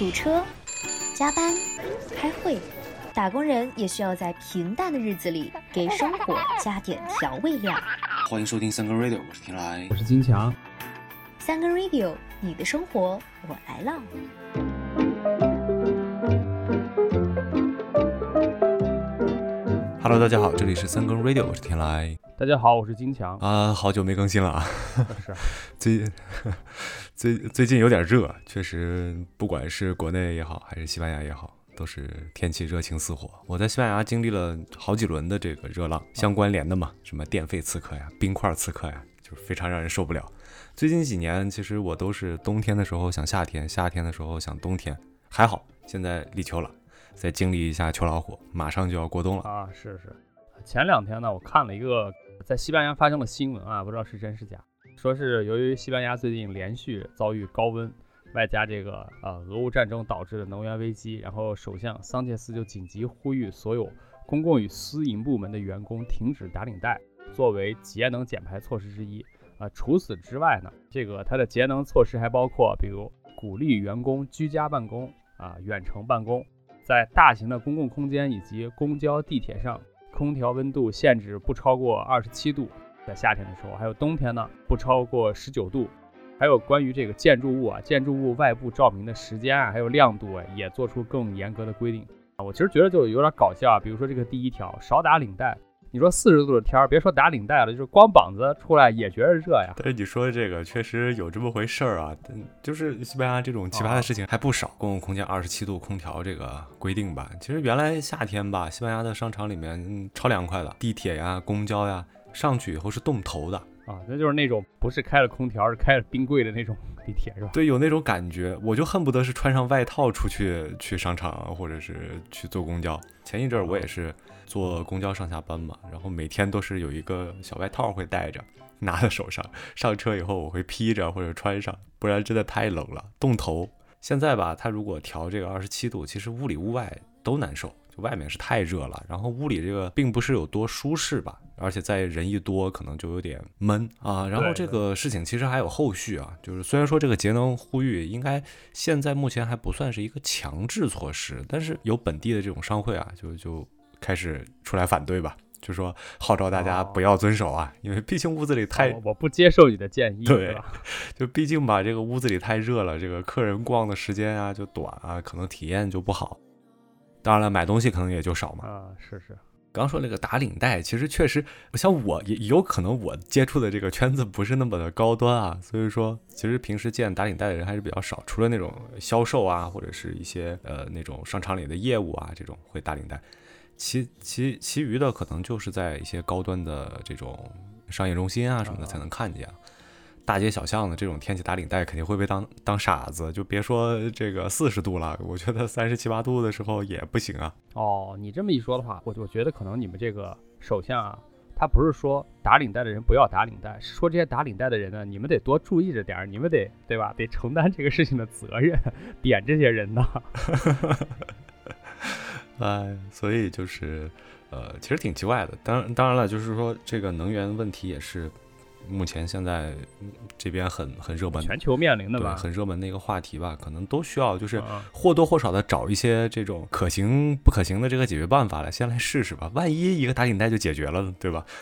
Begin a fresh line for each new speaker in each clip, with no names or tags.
堵车、加班、开会，打工人也需要在平淡的日子里给生活加点调味料。
欢迎收听三根 radio，我是天来
我。是金强。
三根 radio，你的生活我来了。
Hello，大家好，这里是三根 radio，我是天来。
大家好，我是金强。
啊，好久没更新了啊，
是，
最 最最近有点热，确实，不管是国内也好，还是西班牙也好，都是天气热情似火。我在西班牙经历了好几轮的这个热浪，相关联的嘛，什么电费刺客呀、冰块刺客呀，就是非常让人受不了。最近几年，其实我都是冬天的时候想夏天，夏天的时候想冬天，还好现在立秋了，再经历一下秋老虎，马上就要过冬了。
啊，是是。前两天呢，我看了一个在西班牙发生的新闻啊，不知道是真是假，说是由于西班牙最近连续遭遇高温，外加这个呃俄乌战争导致的能源危机，然后首相桑切斯就紧急呼吁所有公共与私营部门的员工停止打领带，作为节能减排措施之一。啊，除此之外呢，这个它的节能措施还包括，比如鼓励员工居家办公啊、远程办公，在大型的公共空间以及公交、地铁上，空调温度限制不超过二十七度，在夏天的时候，还有冬天呢不超过十九度。还有关于这个建筑物啊，建筑物外部照明的时间啊，还有亮度啊，也做出更严格的规定啊。我其实觉得就有点搞笑啊，比如说这个第一条，少打领带。你说四十度的天儿，别说打领带了，就是光膀子出来也觉得热呀。
但是你说的这个确实有这么回事儿啊，嗯就是西班牙这种奇葩的事情还不少。公共空间二十七度空调这个规定吧，其实原来夏天吧，西班牙的商场里面嗯超凉快的，地铁呀、公交呀，上去以后是冻头的。
啊，那就是那种不是开了空调，是开了冰柜的那种地铁是吧？
对，有那种感觉，我就恨不得是穿上外套出去去商场，或者是去坐公交。前一阵儿我也是坐公交上下班嘛，然后每天都是有一个小外套会带着，拿在手上。上车以后我会披着或者穿上，不然真的太冷了，冻头。现在吧，它如果调这个二十七度，其实屋里屋外都难受。就外面是太热了，然后屋里这个并不是有多舒适吧，而且在人一多，可能就有点闷啊。然后这个事情其实还有后续啊，就是虽然说这个节能呼吁应该现在目前还不算是一个强制措施，但是有本地的这种商会啊，就就开始出来反对吧，就说号召大家不要遵守啊，因为毕竟屋子里太
我我不接受你的建议，
对
吧？
就毕竟吧，这个屋子里太热了，这个客人逛的时间啊就短啊，可能体验就不好。当然了，买东西可能也就少嘛。
啊，是是，
刚说那个打领带，其实确实，像我也有可能我接触的这个圈子不是那么的高端啊，所以说其实平时见打领带的人还是比较少，除了那种销售啊，或者是一些呃那种商场里的业务啊这种会打领带，其其其余的可能就是在一些高端的这种商业中心啊什么的才能看见。大街小巷的这种天气打领带肯定会被当当傻子，就别说这个四十度了，我觉得三十七八度的时候也不行啊。
哦，你这么一说的话，我我觉得可能你们这个首相啊，他不是说打领带的人不要打领带，是说这些打领带的人呢，你们得多注意着点儿，你们得对吧？得承担这个事情的责任，点这些人呢。
哎，所以就是，呃，其实挺奇怪的。当然，当然了，就是说这个能源问题也是目前现在嗯这边很很热门，
全球面临的
对，
吧？
很热门的一个话题吧。可能都需要就是
嗯
或多或少的找一些这种可行不可行的这个解决办法来，先来试试吧。万一一个打领带就解决了呢，对吧？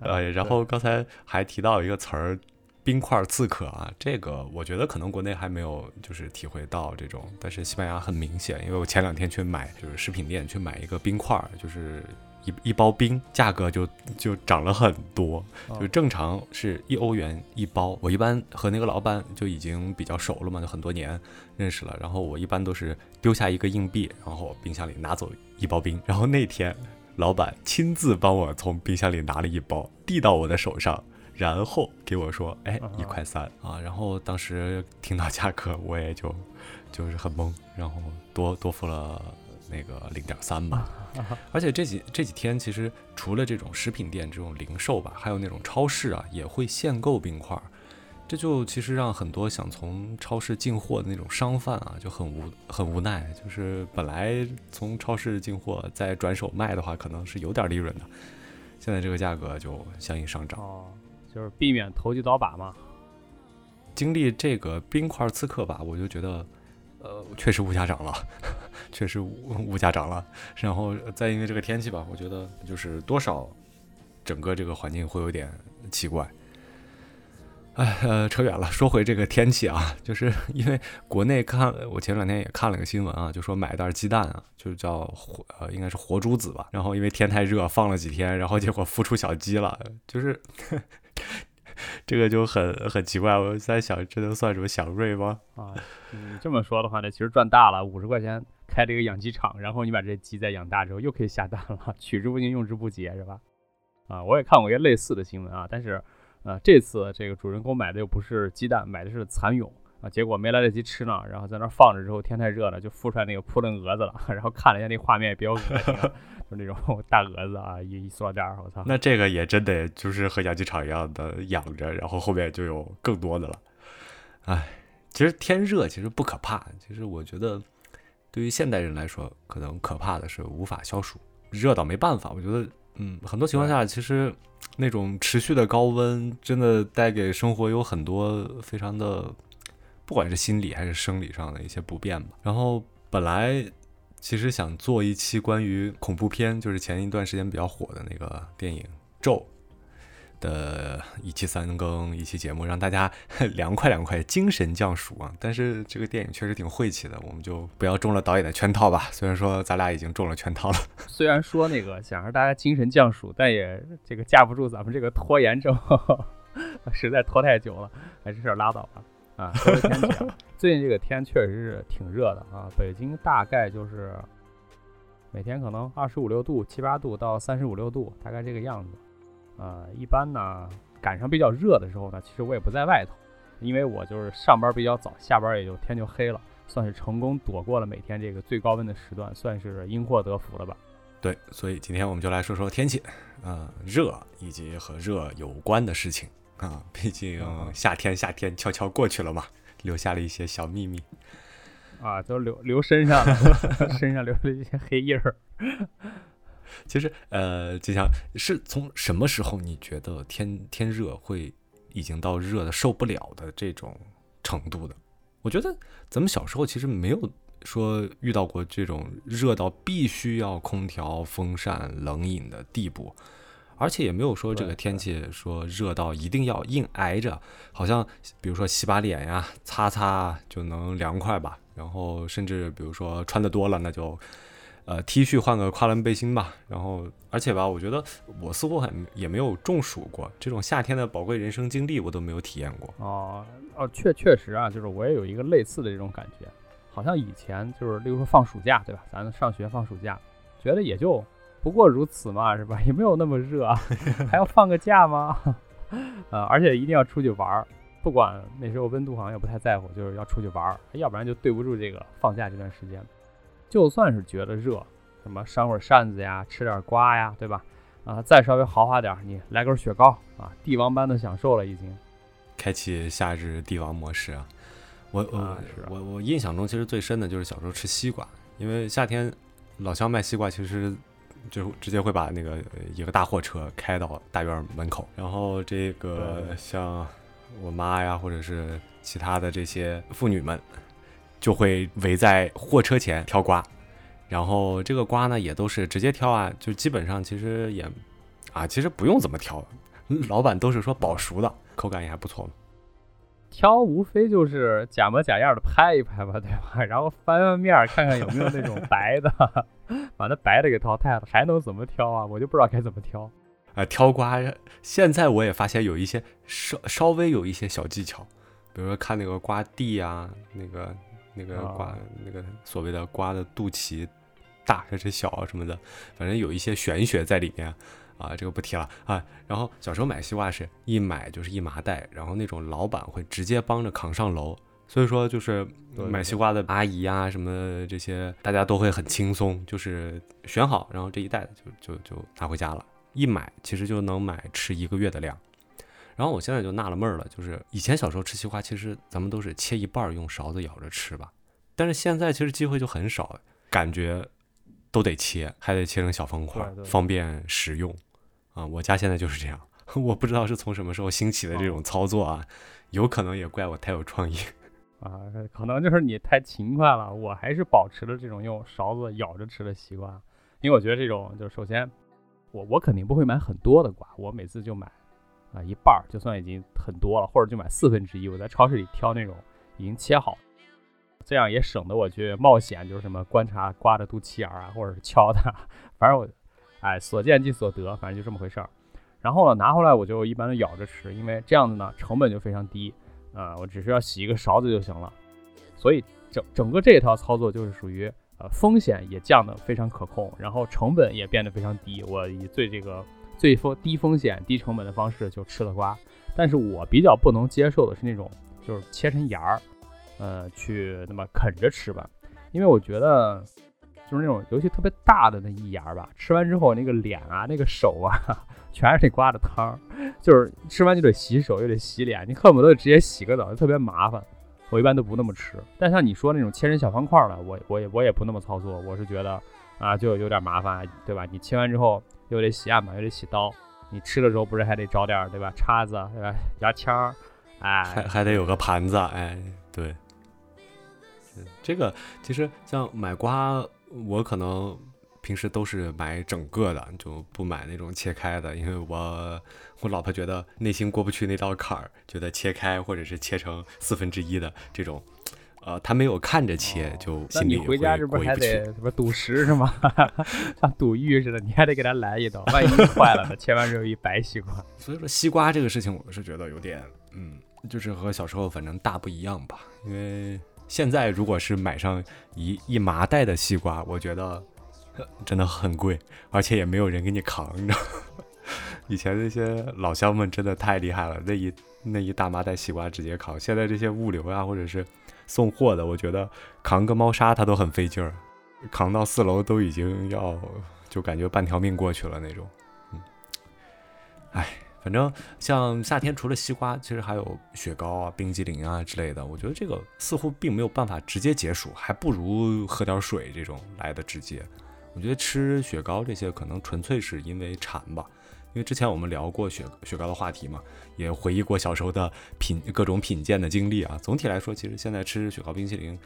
呃，然后刚才还提到一个词儿，冰块刺客啊，这个我觉得可能国内还没有就是体会到这种，但是西班牙很明显，因为我前两天去买就是食品店去买一个冰块儿，就是一一包冰，价格就就涨了很多，
哦
就正常是一欧元一包，我一般和那个老板就已经比较熟了嘛，就很多年认识了，然后我一般都是丢下一个硬币，然后冰箱里拿走一包冰，然后那天老板亲自帮我从冰箱里拿了一包，递到我的手上，然后给我说：“哎
啊，
一块三啊！”然后当时听到价格，我也就 就是很懵，然后多多付了那个零点三吧。而且这几这几天，其实除了这种食品店这种零售吧，还有那种超市啊，也会限购冰块儿。这就其实让很多想从超市进货的那种商贩啊，就很无很无奈。就是本来从超市进货再转手卖的话，可能是有点利润的，现在这个价格就相应上涨。
就是避免投机倒把嘛。
经历这个冰块刺客吧，我就觉得，呃，确实物价涨了，确实物物价涨了。然后再因为这个天气吧，我觉得就是多少整个这个环境会有点奇怪。哎，呃，扯远了。说回这个天气啊，就是 因为国内看，我前两天也看了个新闻啊，就说买袋鸡蛋啊，就叫活，呃，应该是活珠子吧。然后因为天太热，放了几天，然后结果孵出小鸡了，就是 这个就很很奇怪。我在想，这能算什么祥瑞吗？
啊，你这么说的话呢，其实赚大了，五十块钱开了一个养鸡场，然后你把这鸡再养大之后，又可以下蛋了，取之不尽，用之不竭，是吧？啊，我也看过一个类似的新闻啊，但是。呃，这次这个主人公买的又不是鸡蛋，买的是蚕蛹啊，结果没来得及吃呢，然后在那儿放着之后，天太热了，就孵出来那个扑棱蛾子了，然后看了一下那画面比较恶心，就那种大蛾子啊，一一塑料袋儿，我操！
那这个也真得就是和养鸡场一样的养着，然后后面就有更多的了。哎，其实天热其实不可怕，其实我觉得对于现代人来说，可能可怕的是无法消暑，热到没办法。我觉得，嗯，很多情况下其实。那种持续的高温，真的带给生活有很多非常的，不管是心理还是生理上的一些不便吧。然后本来其实想做一期关于恐怖片，就是前一段时间比较火的那个电影《咒》。的一期三更一期节目，让大家 凉快凉快，精神降暑啊！但是这个电影确实挺晦气的，我们就不要中了导演的圈套吧。虽然说咱俩已经中了圈套了，
虽然说那个想让大家精神降暑，但也这个架不住咱们这个拖延症，实在拖太久了，还是拉倒吧。啊，说天气，最近这个天确实是挺热的啊，北京大概就是每天可能二十五六度、七八度到三十五六度，大概这个样子。呃，一般呢，赶上比较热的时候呢，其实我也不在外头，因为我就是上班比较早，下班也就天就黑了，算是成功躲过了每天这个最高温的时段，算是因祸得福了吧。
对，所以今天我们就来说说天气，啊，热以及和热有关的事情啊，毕竟夏天夏天悄悄过去了嘛，留下了一些小秘密，
啊，都留留身上了，身上留了一些黑印儿。
其实，呃，就像是从什么时候你觉得天天热会已经到热的受不了的这种程度的？我觉得咱们小时候其实没有说遇到过这种热到必须要空调、风扇、冷饮的地步，而且也没有说这个天气说热到一定要硬挨着，好像比如说洗把脸呀、擦擦就能凉快吧。然后甚至比如说穿的多了，那就。呃，T 恤换个跨栏背心吧，然后而且吧，我觉得我似乎很也没有中暑过，这种夏天的宝贵人生经历我都没有体验过。
哦哦，确确实啊，就是我也有一个类似的这种感觉，好像以前就是，例如说放暑假，对吧？咱上学放暑假，觉得也就不过如此嘛，是吧？也没有那么热，还要放个假吗？呃，而且一定要出去玩儿，不管那时候温度好像也不太在乎，就是要出去玩儿，要不然就对不住这个放假这段时间。就算是觉得热，什么扇会儿扇子呀，吃点瓜呀，对吧？啊，再稍微豪华点，你来根雪糕啊，帝王般的享受了已经。
开启夏日帝王模式啊！我我我我印象中其实最深的就是小时候吃西瓜，因为夏天老乡卖西瓜，其实就直接会把那个一个大货车开到大院门口，然后这个像我妈呀，或者是其他的这些妇女们。就会围在货车前挑瓜，然后这个瓜呢也都是直接挑啊，就基本上其实也啊，其实不用怎么挑，老板都是说保熟的，口感也还不错
挑无非就是假模假样的拍一拍吧，对吧？然后翻翻面看看有没有那种白的，把那白的给淘汰了，还能怎么挑啊？我就不知道该怎么挑。
啊，挑瓜现在我也发现有一些稍稍微有一些小技巧，比如说看那个瓜蒂啊，那个。那个瓜，那个所谓的瓜的肚脐大还是小啊什么的，反正有一些玄学在里面啊，这个不提了啊。然后小时候买西瓜是一买就是一麻袋，然后那种老板会直接帮着扛上楼，所以说就是买西瓜的阿姨啊什么这些，大家都会很轻松，就是选好，然后这一袋就就就拿回家了。一买其实就能买吃一个月的量。然后我现在就纳了闷了，就是以前小时候吃西瓜，其实咱们都是切一半用勺子舀着吃吧，但是现在其实机会就很少，感觉都得切，还得切成小方块，方便食用啊。我家现在就是这样，我不知道是从什么时候兴起的这种操作啊，有可能也怪我太有创意。
啊，可能就是你太勤快了。我还是保持了这种用勺子舀着吃的习惯，因为我觉得这种就首先，我我肯定不会买很多的瓜，我每次就买啊一半儿，就算已经很多了，或者就买四分之一。我在超市里挑那种已经切好，这样也省得我去冒险，就是什么观察瓜的肚脐眼儿啊，或者是敲它，反正我哎所见即所得，反正就这么回事儿。然后呢，拿回来我就一般都舀着吃，因为这样子呢成本就非常低。啊，我只需要洗一个勺子就行了，所以整整个这一套操作就是属于呃风险也降得非常可控，然后成本也变得非常低。我以最这个最风低风险低成本的方式就吃了瓜，但是我比较不能接受的是那种就是切成芽儿，呃去那么啃着吃吧，因为我觉得就是那种尤其特别大的那一芽儿吧，吃完之后那个脸啊那个手啊。全是那瓜的汤儿，就是吃完就得洗手，又得洗脸，你恨不得直接洗个澡，就特别麻烦。我一般都不那么吃。但像你说那种切成小方块的，我我也我也不那么操作。我是觉得啊，就有点麻烦，对吧？你切完之后又得洗案板，又得洗刀，你吃的时候不是还得找点对吧？叉子对吧？牙签儿，哎，
还还得有个盘子，哎，对。这个其实像买瓜，我可能。平时都是买整个的，就不买那种切开的，因为我我老婆觉得内心过不去那道坎儿，觉得切开或者是切成四分之一的这种，呃，她没有看着切，就心里
回家这不还得什么赌石是吗？像赌玉似的，你还得给他来一刀，万一坏了呢？切完之后一白西瓜。
所以说西瓜这个事情，我是觉得有点，嗯，就是和小时候反正大不一样吧。因为现在如果是买上一一麻袋的西瓜，我觉得。真的很贵，而且也没有人给你扛，你知道。以前那些老乡们真的太厉害了，那一那一大麻袋西瓜直接扛。现在这些物流啊，或者是送货的，我觉得扛个猫砂它都很费劲儿，扛到四楼都已经要就感觉半条命过去了那种。嗯，哎，反正像夏天除了西瓜，其实还有雪糕啊、冰激凌啊之类的。我觉得这个似乎并没有办法直接解暑，还不如喝点水这种来的直接。我觉得吃雪糕这些可能纯粹是因为馋吧，因为之前我们聊过雪雪糕的话题嘛，也回忆过小时候的品各种品鉴的经历啊。总体来说，其实现在吃雪糕冰淇淋，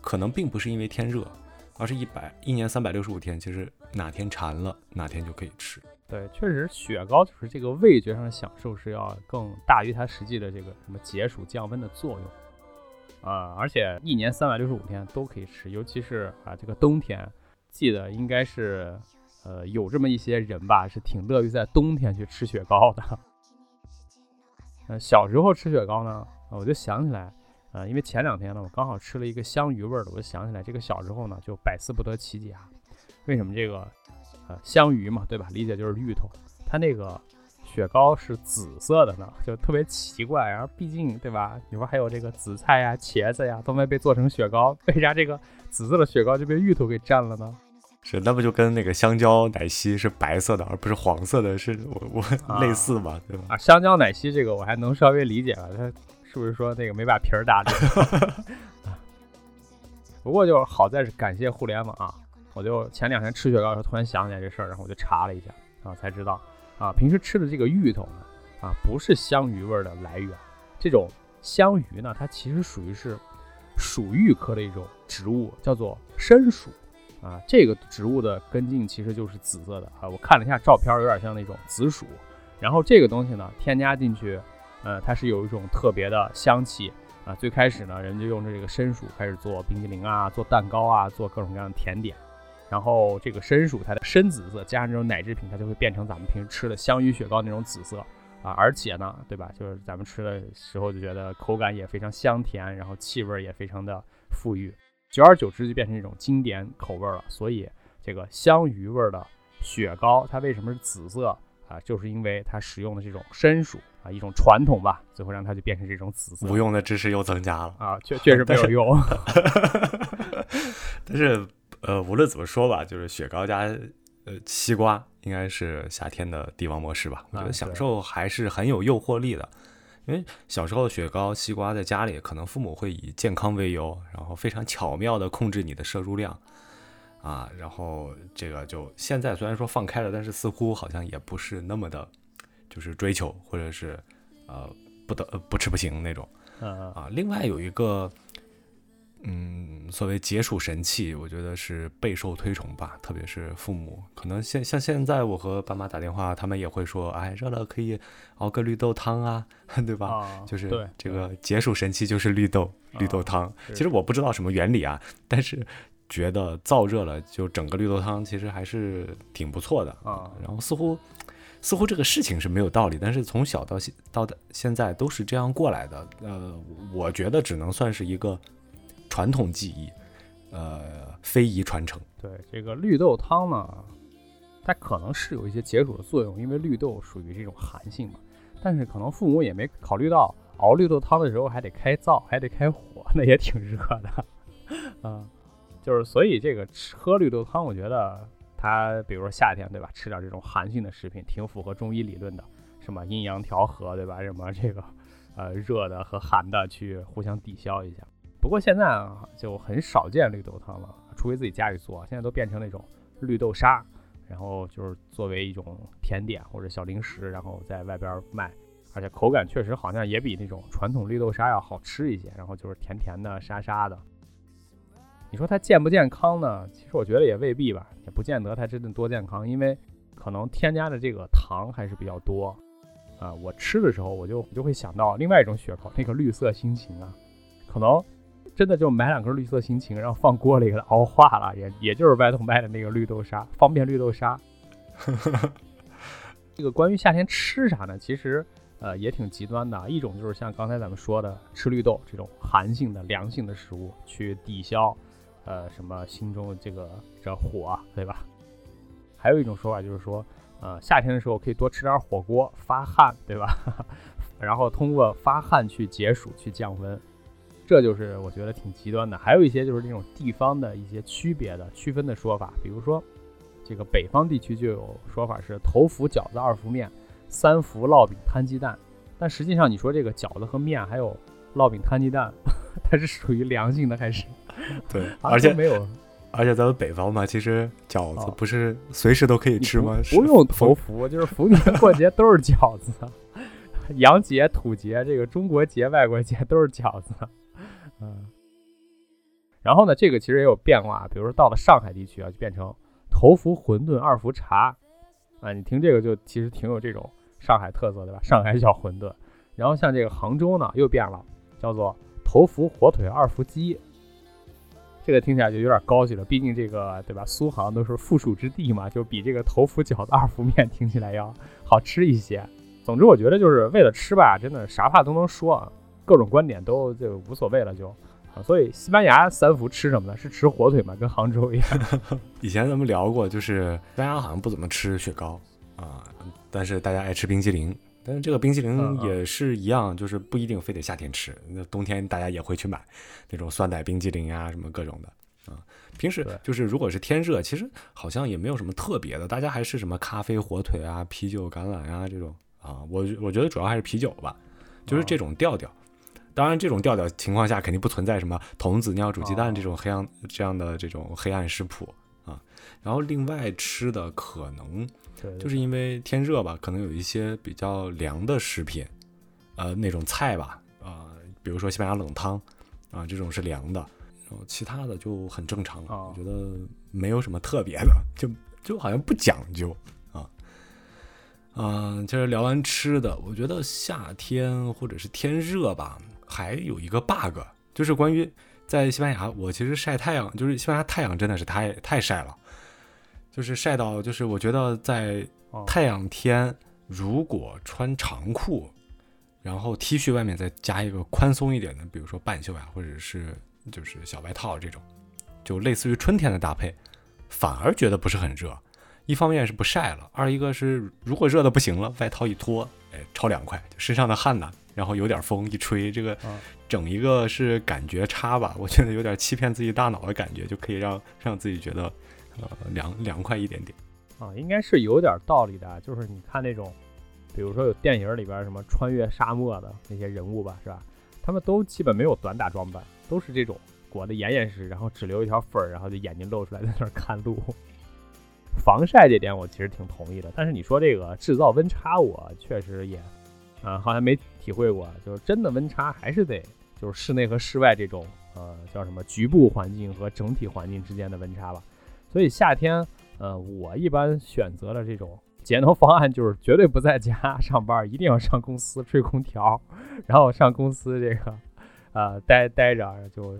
可能并不是因为天热，而是一百一年三百六十五天，其实哪天馋了哪天就可以吃。
对，确实雪糕就是这个味觉上的享受是要更大于它实际的这个什么解暑降温的作用啊，而且一年三百六十五天都可以吃，尤其是啊这个冬天。记得应该是，呃，有这么一些人吧，是挺乐于在冬天去吃雪糕的。呃，小时候吃雪糕呢，我就想起来，呃，因为前两天呢，我刚好吃了一个香芋味的，我就想起来这个小时候呢，就百思不得其解啊，为什么这个，呃，香芋嘛，对吧？理解就是芋头，它那个雪糕是紫色的呢，就特别奇怪。然后毕竟，对吧？你说还有这个紫菜呀、茄子呀，都没被做成雪糕，为啥这个？紫色的雪糕就被芋头给占了呢？
是，那不就跟那个香蕉奶昔是白色的，而不是黄色的，是我我类似嘛，对吧？
啊，香蕉奶昔这个我还能稍微理解了，它是不是说那个没把皮儿打掉？不过就是好在是感谢互联网啊，我就前两天吃雪糕的时候突然想起来这事儿，然后我就查了一下啊，才知道啊，平时吃的这个芋头呢啊，不是香芋味儿的来源，这种香芋呢，它其实属于是。鼠芋科的一种植物叫做参薯啊，这个植物的根茎其实就是紫色的啊。我看了一下照片，有点像那种紫薯。然后这个东西呢，添加进去，呃，它是有一种特别的香气啊。最开始呢，人就用这个参薯开始做冰激凌啊，做蛋糕啊，做各种各样的甜点。然后这个参薯它的深紫色加上这种奶制品，它就会变成咱们平时吃的香芋雪糕那种紫色。啊，而且呢，对吧？就是咱们吃的时候就觉得口感也非常香甜，然后气味也非常的馥郁，久而久之就变成一种经典口味了。所以这个香芋味的雪糕，它为什么是紫色啊？就是因为它使用的这种参薯啊，一种传统吧，最后让它就变成这种紫色。
无用的知识又增加了
啊，确确实没有用。
但是呃，无论怎么说吧，就是雪糕加呃西瓜。应该是夏天的帝王模式吧，我觉得享受还是很有诱惑力的。因为小时候雪糕、西瓜在家里，可能父母会以健康为由，然后非常巧妙的控制你的摄入量啊。然后这个就现在虽然说放开了，但是似乎好像也不是那么的就是追求，或者是呃不得不吃不行那种
嗯
啊。另外有一个。嗯，所谓解暑神器，我觉得是备受推崇吧。特别是父母，可能现像现在我和爸妈打电话，他们也会说，哎，热了可以熬个绿豆汤啊，对吧？
啊，
就是这个解暑神器就是绿豆，绿豆汤。
是
其实我不知道什么原理啊，但是觉得燥热了就整个绿豆汤其实还是挺不错的
啊
然后似乎似乎这个事情是没有道理，但是从小到现到的现在都是这样过来的。呃，我觉得只能算是一个传统技艺，呃，非遗传承。
对这个绿豆汤呢，它可能是有一些解暑的作用，因为绿豆属于这种寒性嘛。但是可能父母也没考虑到熬绿豆汤的时候还得开灶，还得开火，那也挺热的。啊，就是所以这个吃喝绿豆汤，我觉得它比如说夏天对吧，吃点这种寒性的食品，挺符合中医理论的，什么阴阳调和对吧？什么这个呃热的和寒的去互相抵消一下。不过现在啊，就很少见绿豆汤了，除非自己家里做，现在都变成那种绿豆沙，然后就是作为一种甜点或者小零食，然后在外边卖，而且口感确实好像也比那种传统绿豆沙要好吃一些，然后就是甜甜的、沙沙的。你说它健不健康呢？其实我觉得也未必吧，也不见得它真的多健康，因为可能添加的这个糖还是比较多。啊，我吃的时候我就我就会想到另外一种雪糕，那个绿色心情啊，可能真的就买两根绿色心情，然后放锅里给它熬化了，也也就是外头卖的那个绿豆沙，方便绿豆沙。这个关于夏天吃啥呢？其实呃也挺极端的，一种就是像刚才咱们说的吃绿豆这种寒性的凉性的食物，去抵消呃什么心中的这个这火啊，对吧？还有一种说法就是说，呃夏天的时候可以多吃点火锅发汗，对吧？然后通过发汗去解暑去降温。这就是我觉得挺极端的，还有一些就是这种地方的一些区别的区分的说法，比如说这个北方地区就有说法是头伏饺子二伏面，三伏烙饼摊鸡蛋，但实际上你说这个饺子和面还有烙饼摊鸡蛋，它是属于凉性的还是？
对，而且
没有
而且咱们北方嘛，其实饺子
哦
不是随时都可以吃吗？
不用头
头
伏，就是逢年过节都是饺子，洋节、土节，这个中国节、外国节都是饺子，嗯。然后呢，这个其实也有变化，比如说到了上海地区啊，就变成头伏馄饨，二伏茶，啊，你听这个就其实挺有这种上海特色，对吧？上海小馄饨。然后像这个杭州呢，又变了，叫做头伏火腿，二伏鸡。这个听起来就有点高级了，毕竟这个对吧？苏杭都是富庶之地嘛，就比这个头伏饺子、二伏面听起来要好吃一些。总之，我觉得就是为了吃吧，真的啥话都能说，啊，各种观点都就无所谓了就。啊，所以西班牙三伏吃什么呢？是吃火腿吗？跟杭州一样。
以前咱们聊过，就是西班牙好像不怎么吃雪糕啊，但是大家爱吃冰激凌。但是这个冰激凌也是一样，就是不一定非得夏天吃，那冬天大家也会去买那种酸奶冰激凌啊，什么各种的啊。平时就是如果是天热，其实好像也没有什么特别的，大家还是什么咖啡、火腿啊、啤酒、橄榄啊这种啊。我我觉得主要还是啤酒吧，就是这种调调。当然，这种调调情况下肯定不存在什么童子尿煮鸡蛋这种黑暗、这样的这种黑暗食谱啊。然后另外吃的可能，就是因为天热吧，可能有一些比较凉的食品，呃，那种菜吧，啊、比如说西班牙冷汤啊、这种是凉的，然后其他的就很正常了，
哦
我觉得没有什么特别的，就就好像不讲究啊。嗯、就是聊完吃的，我觉得夏天或者是天热吧，还有一个 bug，就是关于在西班牙，我其实晒太阳，就是西班牙太阳真的是太太晒了，就是晒到就是我觉得在
哦
太阳天，如果穿长裤，然后 T 恤外面再加一个宽松一点的，比如说半袖呀、或者是就是小外套这种，就类似于春天的搭配，反而觉得不是很热。一方面是不晒了，二一个是如果热的不行了，外套一脱，哎，超凉快，就身上的汗呐，然后有点风一吹，这个
嗯
整一个是感觉差吧，我觉得有点欺骗自己大脑的感觉，就可以让让自己觉得呃凉凉快一点点。
啊，应该是有点道理的。就是你看那种，比如说有电影里边什么穿越沙漠的那些人物吧，是吧？他们都基本没有短打装扮，都是这种裹得严严实，然后只留一条缝儿，然后就眼睛露出来在那儿看路。防晒这点我其实挺同意的，但是你说这个制造温差，我确实也，啊，好像没体会过，就是真的温差还是得就是室内和室外这种，呃，叫什么局部环境和整体环境之间的温差吧。所以夏天，呃，我一般选择了这种节能方案，就是绝对不在家上班，一定要上公司吹空调，然后上公司这个，呃，待待着就，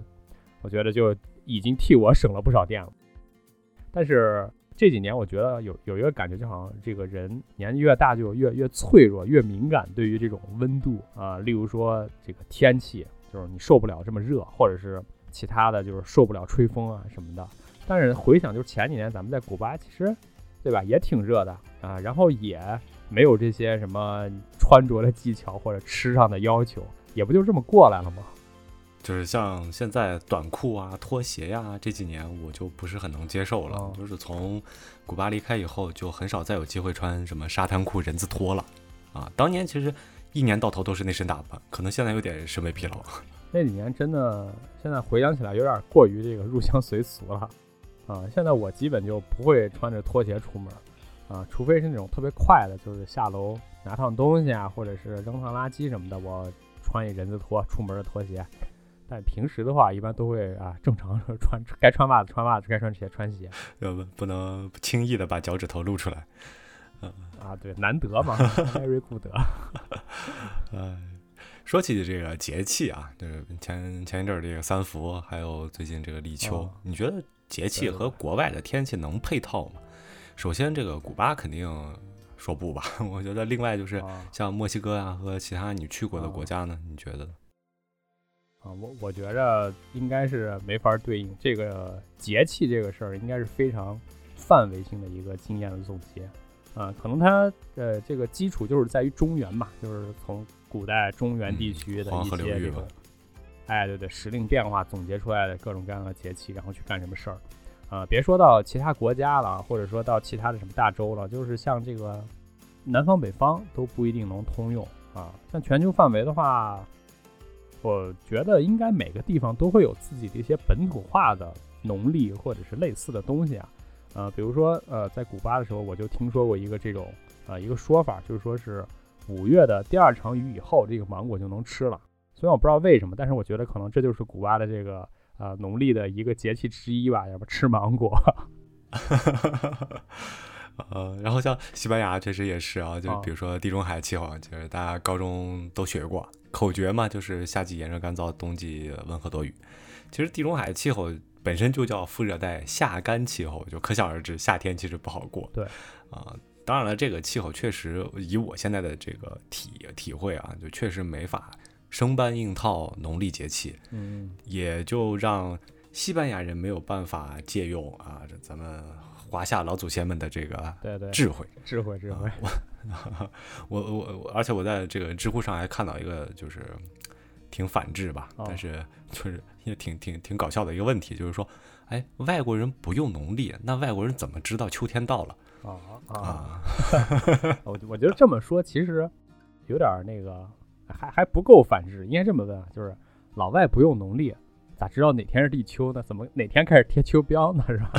我觉得就已经替我省了不少电了。但是这几年，我觉得有有一个感觉，就好像这个人年纪越大，就越越脆弱、越敏感，对于这种温度啊，例如说这个天气，就是你受不了这么热，或者是其他的就是受不了吹风啊什么的。但是回想，就是前几年咱们在古巴，其实，对吧，也挺热的啊，然后也没有这些什么穿着的技巧或者吃上的要求，也不就这么过来了吗？
就是像现在短裤啊、拖鞋呀，这几年我就不是很能接受了。就是从古巴离开以后，就很少再有机会穿什么沙滩裤、人字拖了。啊，当年其实一年到头都是那身打扮，可能现在有点审美疲劳。
那几年真的，现在回想起来有点过于这个入乡随俗了。啊，现在我基本就不会穿着拖鞋出门，啊，除非是那种特别快的，就是下楼拿趟东西啊，或者是扔趟垃圾什么的，我穿一人字拖出门的拖鞋。但平时的话，一般都会啊，正常穿，该穿袜子穿袜子，该穿鞋穿鞋，
要不不能轻易的把脚趾头露出来。
嗯啊，对，难得嘛，very good。
哎，说起这个节气啊，就是前前一阵儿这个三伏，还有最近这个立秋，你觉得节气和国外的天气能配套吗？首先，这个古巴肯定说不吧。我觉得另外就是像墨西哥啊和其他你去过的国家呢，你觉得？
啊，我我觉着应该是没法对应这个节气这个事儿，应该是非常范围性的一个经验的总结。啊，可能它呃这个基础就是在于中原嘛，就是从古代中原地区的一些这种，哎对对，时令变化总结出来的各种各样的节气，然后去干什么事儿。啊，别说到其他国家了，或者说到其他的什么大洲了，就是像这个南方北方都不一定能通用啊。像全球范围的话。我觉得应该每个地方都会有自己的一些本土化的农历或者是类似的东西啊，呃，比如说呃，在古巴的时候我就听说过一个这种呃一个说法，就是说是五月的第二场雨以后，这个芒果就能吃了。虽然我不知道为什么，但是我觉得可能这就是古巴的这个呃农历的一个节气之一吧，要不吃芒果。
呃，然后像西班牙确实也是啊，就比如说地中海气候，就是大家高中都学过。口诀嘛，就是夏季炎热干燥，冬季温和多雨。其实地中海气候本身就叫副热带夏干气候，就可想而知，夏天其实不好过。
对，
啊，当然了，这个气候确实以我现在的这个体体会啊，就确实没法生搬硬套农历节气。
嗯，
也就让西班牙人没有办法借用啊，这咱们华夏老祖先们的这个
对对
智慧
智慧智慧。
我 我我，而且我在这个知乎上还看到一个，就是挺反制吧，但是就是也挺挺挺搞笑的一个问题，就是说，哎，外国人不用农历，那外国人怎么知道秋天到了？
啊啊！我我觉得这么说其实有点那个，还还不够反制，应该这么问啊，就是老外不用农历。咋知道哪天是立秋呢？怎么哪天开始贴秋膘呢？是吧？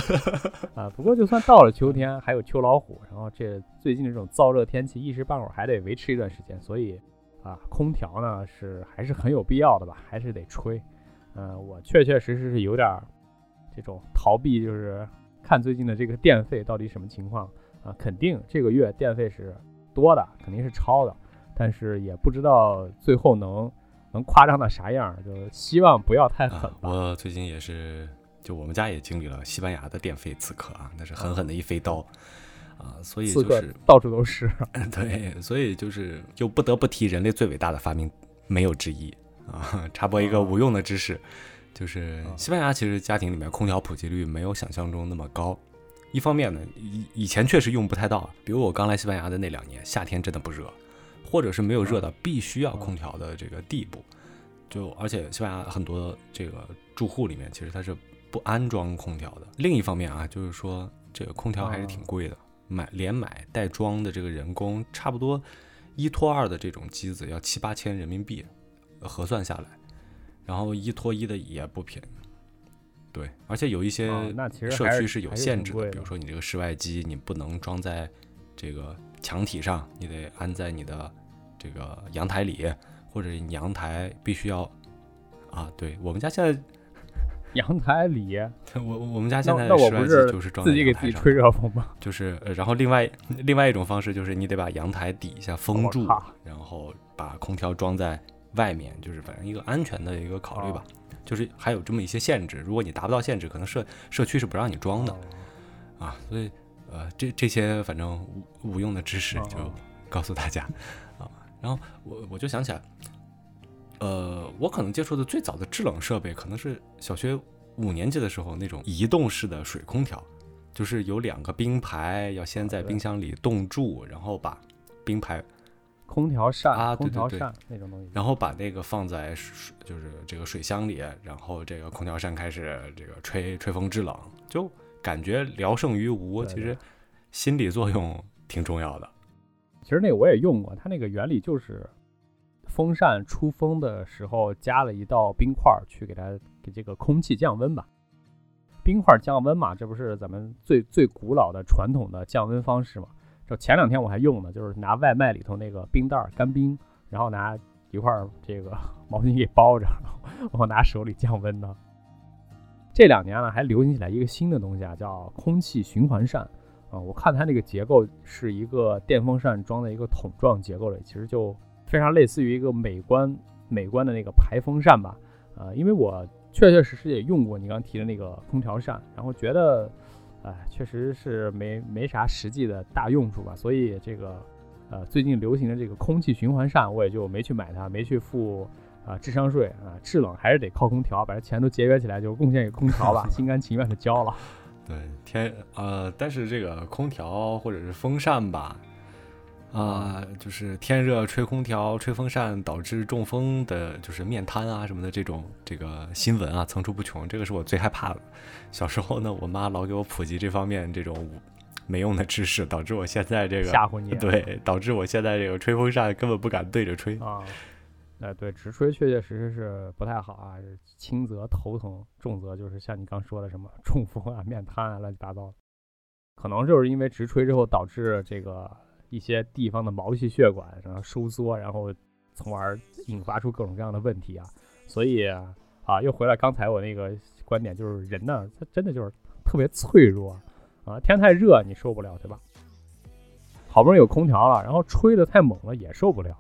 啊，不过就算到了秋天，还有秋老虎，然后这最近这种燥热天气，一时半会儿还得维持一段时间，所以啊，空调呢是还是很有必要的吧？还是得吹。嗯，我确确实实是有点这种逃避，就是看最近的这个电费到底什么情况啊？肯定这个月电费是多的，肯定是超的，但是也不知道最后能。能夸张到啥样？就希望不要太狠吧。
我最近也是，就我们家也经历了西班牙的电费刺客啊，那是狠狠的一飞刀啊，所以就是
到处都是。
对，所以就是就不得不提人类最伟大的发明，没有之一啊。插播一个无用的知识，就是西班牙其实家庭里面空调普及率没有想象中那么高。一方面呢，以以前确实用不太到，比如我刚来西班牙的那两年，夏天真的不热。或者是没有热到必须要空调的这个地步，就而且西班牙很多这个住户里面其实它是不安装空调的。另一方面啊，就是说这个空调还是挺贵的，买连买带装的这个人工差不多一拖二的这种机子要七八千人民币，核算下来，然后一拖一的也不便宜。对，而且有一些社区是有限制的。比如说你这个室外机你不能装在这个墙体上，你得安在你的这个阳台里，或者你阳台必须要啊，对我们家现在
阳台里，
我我我们家现
那
在室外机
那我不是
就是装
自己给自己吹热风吗？
就是，呃然后另外另外一种方式就是你得把阳台底下封住，然后把空调装在外面，就是反正一个安全的一个考虑吧。就是还有这么一些限制，如果你达不到限制，可能社社区是不让你装的、
哦
啊。所以呃，这这些反正无无用的知识就告诉大家啊。然后我我就想起来，呃，我可能接触的最早的制冷设备可能是小学五年级的时候那种移动式的水空调，就是有两个冰排，要先在冰箱里冻住，然后把冰排，
空调扇
啊
空调扇那种东西。
然后把那个放在水，就是这个水箱里，然后这个空调扇开始这个吹吹风制冷，就感觉聊胜于无。其实心理作用挺重要的。
其实那个我也用过，它那个原理就是风扇出风的时候加了一道冰块儿去给它给这个空气降温吧。冰块降温嘛，这不是咱们最最古老的传统的降温方式嘛？就前两天我还用呢，就是拿外卖里头那个冰袋儿干冰，然后拿一块儿这个毛巾给包着，然后 拿手里降温呢。这两年呢，还流行起来一个新的东西啊，叫空气循环扇。啊、我看它那个结构是一个电风扇装在一个桶状结构里，其实就非常类似于一个美观美观的那个排风扇吧。呃，因为我确确实实也用过你刚提的那个空调扇，然后觉得，哎、确实是没没啥实际的大用处吧，所以这个呃最近流行的这个空气循环扇，我也就没去买它，没去付啊、智商税啊、制冷还是得靠空调，把这钱都节约起来，就贡献给空调吧，心甘情愿的交了。
对，天呃，但是这个空调或者是风扇吧，啊、就是天热吹空调、吹风扇导致中风的，就是面瘫啊什么的这种这个新闻啊层出不穷，这个是我最害怕的。小时候呢，我妈老给我普及这方面这种没用的知识，导致我现在这个
吓唬你。
对，导致我现在这个吹风扇根本不敢对着吹。
啊，哎，对，直吹确确实实是不太好啊，轻则头疼，重则就是像你刚说的什么中风啊、面瘫啊，乱七八糟。可能就是因为直吹之后导致这个一些地方的毛细血管然后收缩，然后从而引发出各种各样的问题啊。所以啊，又回来刚才我那个观点，就是人呢，他真的就是特别脆弱啊，天太热你受不了，对吧？好不容易有空调了，然后吹得太猛了也受不了。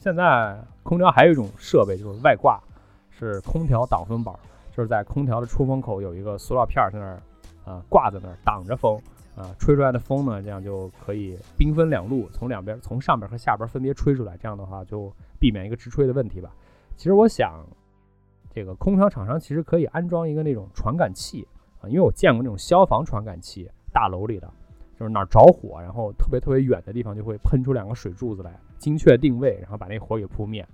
现在空调还有一种设备，就是外挂，是空调挡风板，就是在空调的出风口有一个塑料片在那儿，啊、挂在那儿挡着风，啊、吹出来的风呢，这样就可以兵分两路，从两边从上边和下边分别吹出来，这样的话就避免一个直吹的问题吧。其实我想，这个空调厂商其实可以安装一个那种传感器啊，因为我见过那种消防传感器，大楼里的，就是哪儿着火，然后特别特别远的地方就会喷出两个水柱子来，精确定位，然后把那火给扑灭。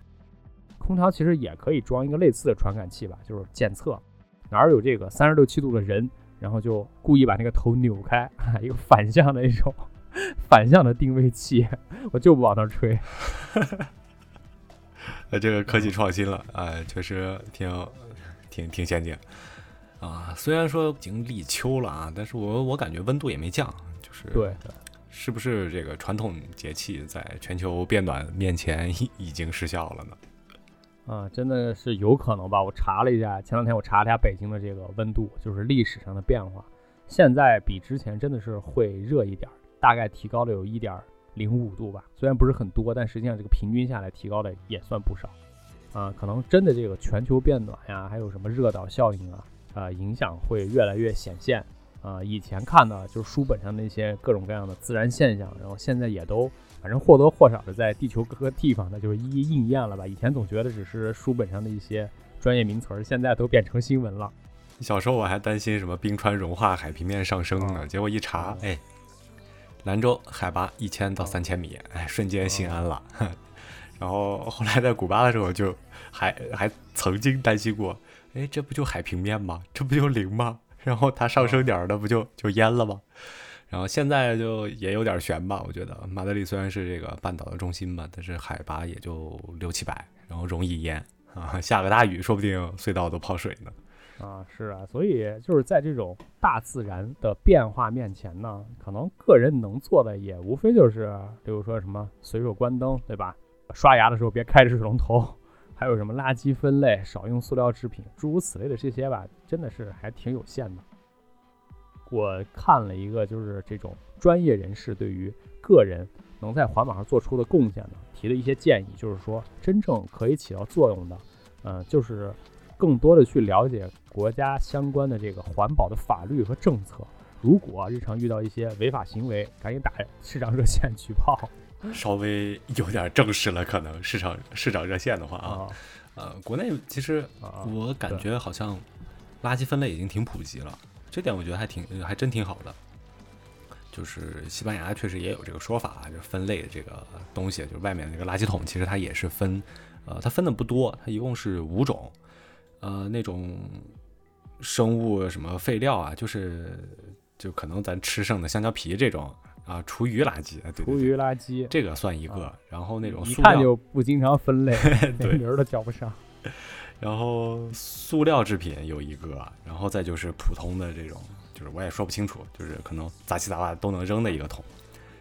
空调其实也可以装一个类似的传感器吧，就是检测哪儿有这个三十六七度的人，然后就故意把那个头扭开，一个反向的一种反向的定位器，我就不往那儿吹。
那，这个科技创新了，啊，确实挺挺挺先进啊。虽然说已经立秋了啊，但是我我感觉温度也没降，是
对，
是不是这个传统节气在全球变暖面前 已已经失效了呢？
啊，真的是有可能吧？我查了一下，前两天我查了一下北京的这个温度，就是历史上的变化，现在比之前真的是会热一点儿，大概提高了有一点零五度吧，虽然不是很多，但实际上这个平均下来提高的也算不少。啊，可能真的这个全球变暖呀，还有什么热岛效应啊，啊，影响会越来越显现。啊，以前看的就是书本上那些各种各样的自然现象，然后现在也都反正或多或少的在地球各个地方呢，就是一一应验了吧。以前总觉得只是书本上的一些专业名词儿，现在都变成新闻了。
小时候我还担心什么冰川融化、海平面上升呢，结果一查，哎，兰州海拔一千到三千米，哎，瞬间心安了。然后后来在古巴的时候就还还曾经担心过，哎，这不就海平面吗？这不就零吗？然后它上升点儿的不就就淹了吗？然后现在就也有点悬吧，我觉得马德里虽然是这个半岛的中心吧，但是海拔也就六七百，然后容易淹啊，下个大雨说不定隧道都泡水呢。
啊，是啊，所以就是在这种大自然的变化面前呢，可能个人能做的也无非就是，比如说什么随手关灯，对吧？刷牙的时候别开着水龙头，还有什么垃圾分类，少用塑料制品，诸如此类的这些吧，真的是还挺有限的。我看了一个，就是这种专业人士对于个人能在环保上做出的贡献呢，提的一些建议，就是说真正可以起到作用的，嗯，就是更多的去了解国家相关的这个环保的法律和政策。如果日常遇到一些违法行为，赶紧打市长热线举报。
稍微有点正式了，可能市场市场热线的话啊，呃，国内其实我感觉好像垃圾分类已经挺普及了，这点我觉得还挺还真挺好的。就是西班牙确实也有这个说法，就分类的这个东西，就是外面那个垃圾桶，其实它也是分，呃，它分的不多，它一共是五种，呃，那种生物什么废料啊，就是就可能咱吃剩的香蕉皮这种。啊，厨余垃圾，
厨余垃圾
这个算一个，然后那种
一看就不经常分类，连 名儿都叫不上。
然后塑料制品有一个，然后再就是普通的这种，就是我也说不清楚，就是可能杂七杂八都能扔的一个桶。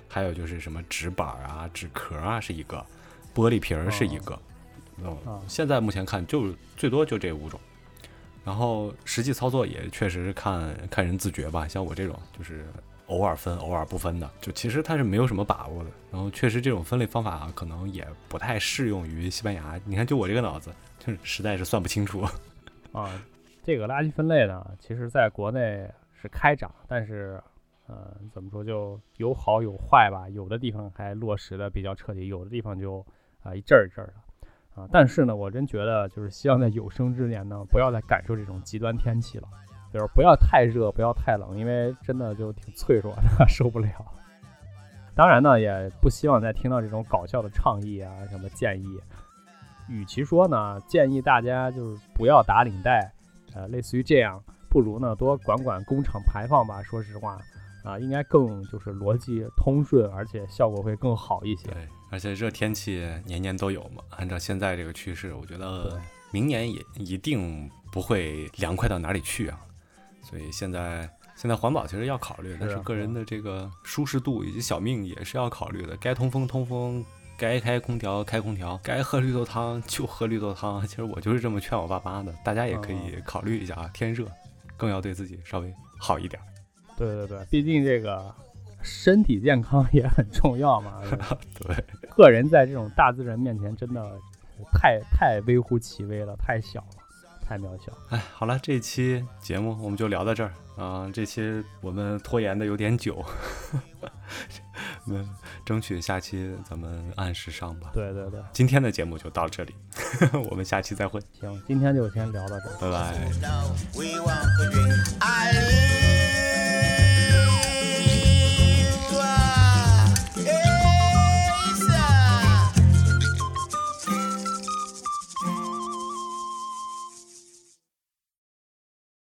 还有就是什么纸板啊、纸壳啊是一个，玻璃瓶儿是一个。哦，现在目前看就最多就这五种，然后实际操作也确实看看人自觉吧，像我这种就是。偶尔分，偶尔不分的，就其实他是没有什么把握的。然后确实这种分类方法可能也不太适用于西班牙。你看，就我这个脑子，就是实在是算不清楚
啊。这个垃圾分类呢，其实在国内是开展，但是，呃，怎么说就有好有坏吧。有的地方还落实的比较彻底，有的地方就啊一阵儿一阵儿的啊。但是呢，我真觉得就是希望在有生之年呢，不要再感受这种极端天气了。就是不要太热，不要太冷，因为真的就挺脆弱的，受不了。当然呢，也不希望再听到这种搞笑的倡议啊，什么建议。与其说呢，建议大家就是不要打领带，呃，类似于这样，不如呢多管管工厂排放吧。说实话，啊，应该更就是逻辑通顺，而且效果会更好一些。
对，而且热天气年年都有嘛。按照现在这个趋势，我觉得明年也一定不会凉快到哪里去啊。所以现在现在环保其实要考虑，但是个人的这个舒适度以及小命也是要考虑的。该通风通风，该开空调开空调，该喝绿豆汤就喝绿豆汤。其实我就是这么劝我爸妈的，大家也可以考虑一下啊。天热，更要对自己稍微好一点。
对对对，毕竟这个身体健康也很重要嘛。
对，
个人在这种大自然面前真的太太微乎其微了，太小了。太渺小，
哎，好了，这期节目我们就聊到这儿啊。这期我们拖延的有点久，那 争取下期咱们按时上吧。
对对对，
今天的节目就到这里，我们下期再会。
行，今天就先聊到这，
拜拜。